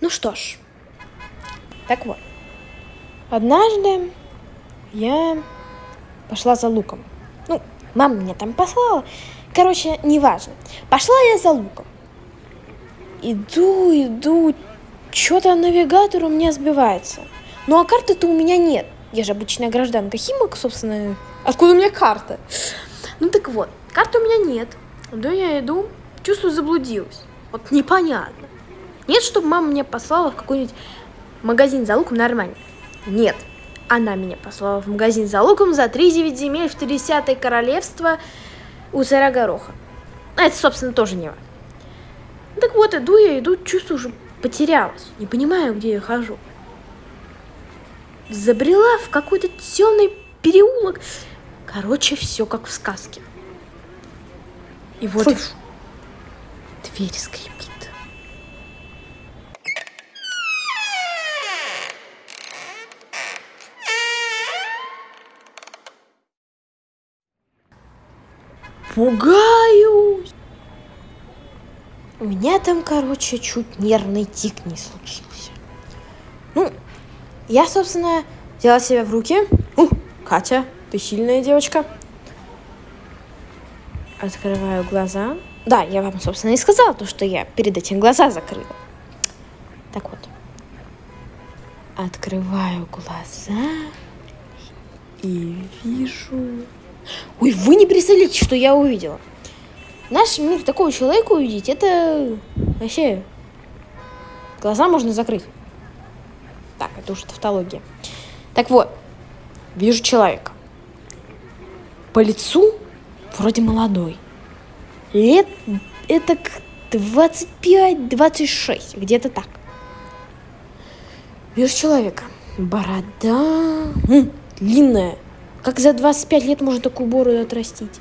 Ну что ж, так вот. Однажды я пошла за луком. Ну, мама меня там послала. Короче, неважно. Пошла я за луком. Иду, иду, что-то навигатор у меня сбивается. Ну а карты-то у меня нет. Я же обычная гражданка Химок, собственно. Откуда у меня карта? Ну так вот, карты у меня нет. Да я иду, чувствую, заблудилась. Вот непонятно. Нет, чтобы мама меня послала в какой-нибудь магазин за луком нормально. Нет. Она меня послала в магазин за луком за 3-9 земель в 30 королевство у царя Гороха. А это, собственно, тоже не важно. Так вот, иду я, иду, чувствую, уже потерялась. Не понимаю, где я хожу. Забрела в какой-то темный переулок. Короче, все как в сказке. И вот Слышь. дверь скрипит. Пугаюсь. У меня там, короче, чуть нервный тик не случился. Ну, я, собственно, взяла себя в руки. У, Катя, ты сильная девочка. Открываю глаза. Да, я вам, собственно, и сказала то, что я перед этим глаза закрыла. Так вот. Открываю глаза и вижу... Ой, вы не представляете, что я увидела. Наш мир такого человека увидеть, это вообще... Глаза можно закрыть. Так, это уже тавтология. Так вот, вижу человека. По лицу вроде молодой. Лет это 25-26, где-то так. Вижу человека. Борода длинная. Как за 25 лет можно такую бороду отрастить?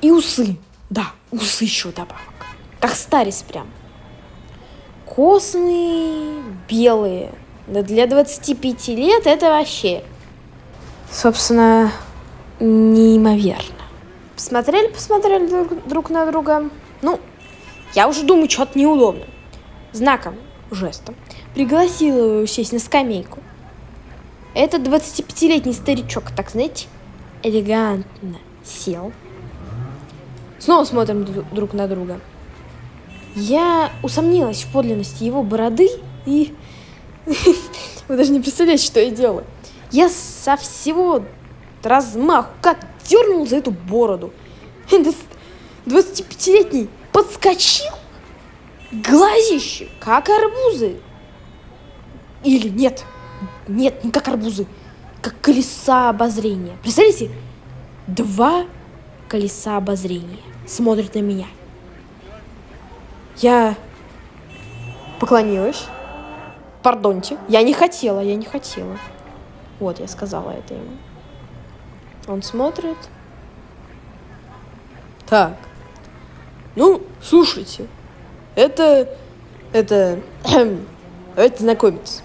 И усы. Да, усы еще добавок. Как старец прям. Космы белые. Да для 25 лет это вообще, собственно, неимоверно. Посмотрели, посмотрели друг, друг на друга. Ну, я уже думаю, что-то неудобно. Знаком, жестом пригласила его сесть на скамейку. Этот 25-летний старичок, так знаете, элегантно сел. Снова смотрим дру- друг на друга. Я усомнилась в подлинности его бороды и... Вы даже не представляете, что я делала. Я со всего размаху как дернул за эту бороду. Этот 25-летний подскочил, глазище, как арбузы. Или нет, нет, не как арбузы, как колеса обозрения. Представляете, два колеса обозрения смотрят на меня. Я поклонилась. Пардоньте, я не хотела, я не хотела. Вот, я сказала это ему. Он смотрит. Так. Ну, слушайте. Это... Это... Давайте знакомиться.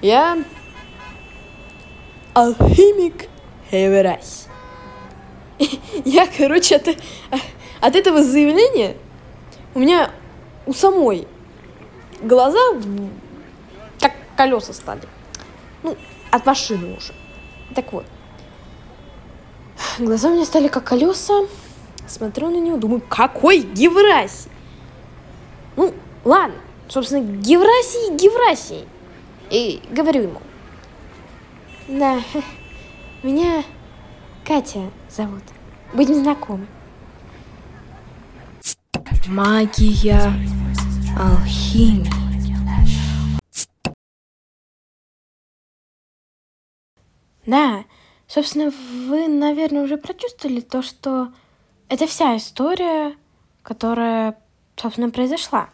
Я... Алхимик Хеверась. Я, короче, от, от этого заявления у меня у самой глаза как колеса стали. Ну, от машины уже. Так вот. Глаза у меня стали как колеса. Смотрю на него, думаю, какой Геврасий? Ну, ладно. Собственно, Геврасий, Геврасий. И говорю ему. Да, меня Катя зовут. Будем знакомы. Магия алхимии. Да, собственно, вы, наверное, уже прочувствовали то, что это вся история, которая, собственно, произошла.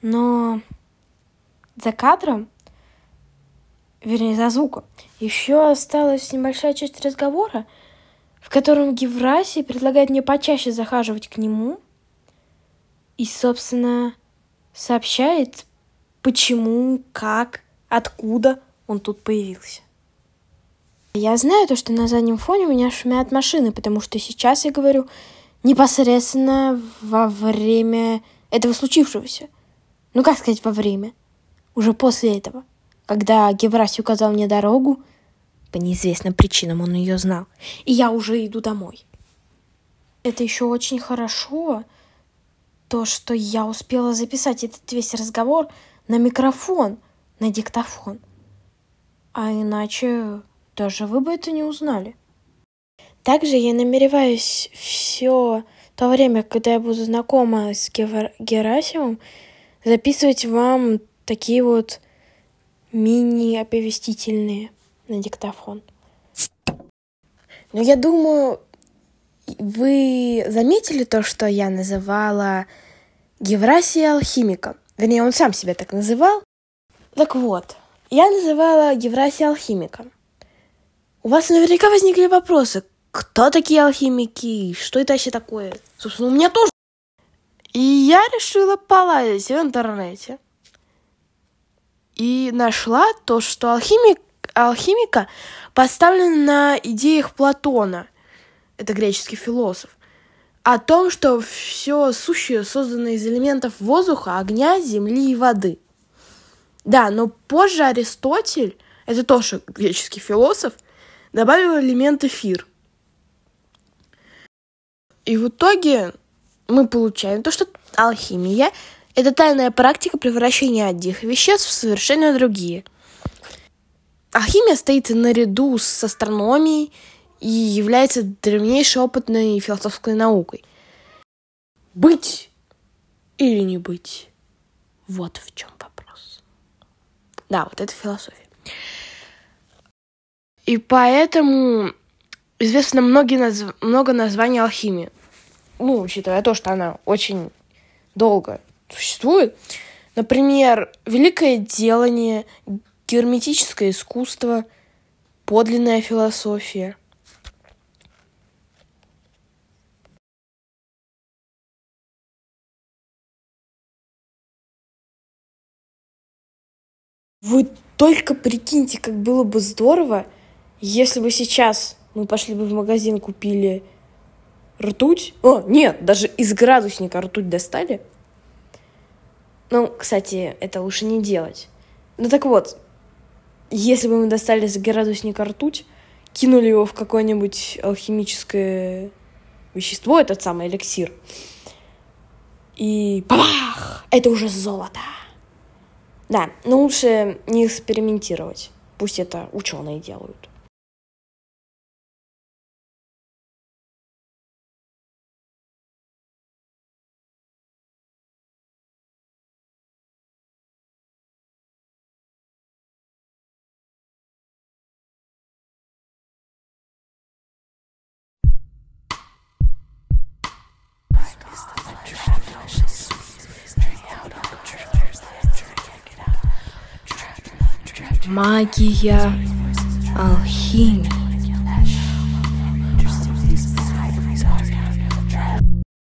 Но за кадром, вернее, за звуком, еще осталась небольшая часть разговора, в котором Геврасий предлагает мне почаще захаживать к нему и, собственно, сообщает, почему, как, откуда он тут появился. Я знаю то, что на заднем фоне у меня шумят машины, потому что сейчас я говорю непосредственно во время этого случившегося. Ну, как сказать, во время. Уже после этого, когда Геврасий указал мне дорогу, по неизвестным причинам он ее знал, и я уже иду домой. Это еще очень хорошо, то, что я успела записать этот весь разговор на микрофон, на диктофон. А иначе даже вы бы это не узнали. Также я намереваюсь все то время, когда я буду знакома с Герасимом, записывать вам такие вот мини-оповестительные на диктофон. Но я думаю, вы заметили то, что я называла Геврасия алхимиком? Вернее, он сам себя так называл. Так вот, я называла Геврасия алхимиком. У вас наверняка возникли вопросы, кто такие алхимики, что это вообще такое? Собственно, у меня тоже. И я решила полазить в интернете. И нашла то, что алхимик, алхимика поставлена на идеях Платона, это греческий философ, о том, что все сущее создано из элементов воздуха, огня, земли и воды. Да, но позже Аристотель, это тоже греческий философ, добавил элемент эфир – и в итоге мы получаем то, что алхимия – это тайная практика превращения одних веществ в совершенно другие. Алхимия стоит наряду с астрономией и является древнейшей опытной философской наукой. Быть или не быть? Вот в чем вопрос. Да, вот это философия. И поэтому известно многие назв... много названий алхимии. Ну, учитывая то, что она очень долго существует. Например, великое делание, герметическое искусство, подлинная философия. Вы только прикиньте, как было бы здорово, если бы сейчас мы пошли бы в магазин, купили ртуть. О, нет, даже из градусника ртуть достали. Ну, кстати, это лучше не делать. Ну так вот, если бы мы достали из градусника ртуть, кинули его в какое-нибудь алхимическое вещество, этот самый эликсир, и бабах! Это уже золото. Да, но лучше не экспериментировать. Пусть это ученые делают. Магия алхимии.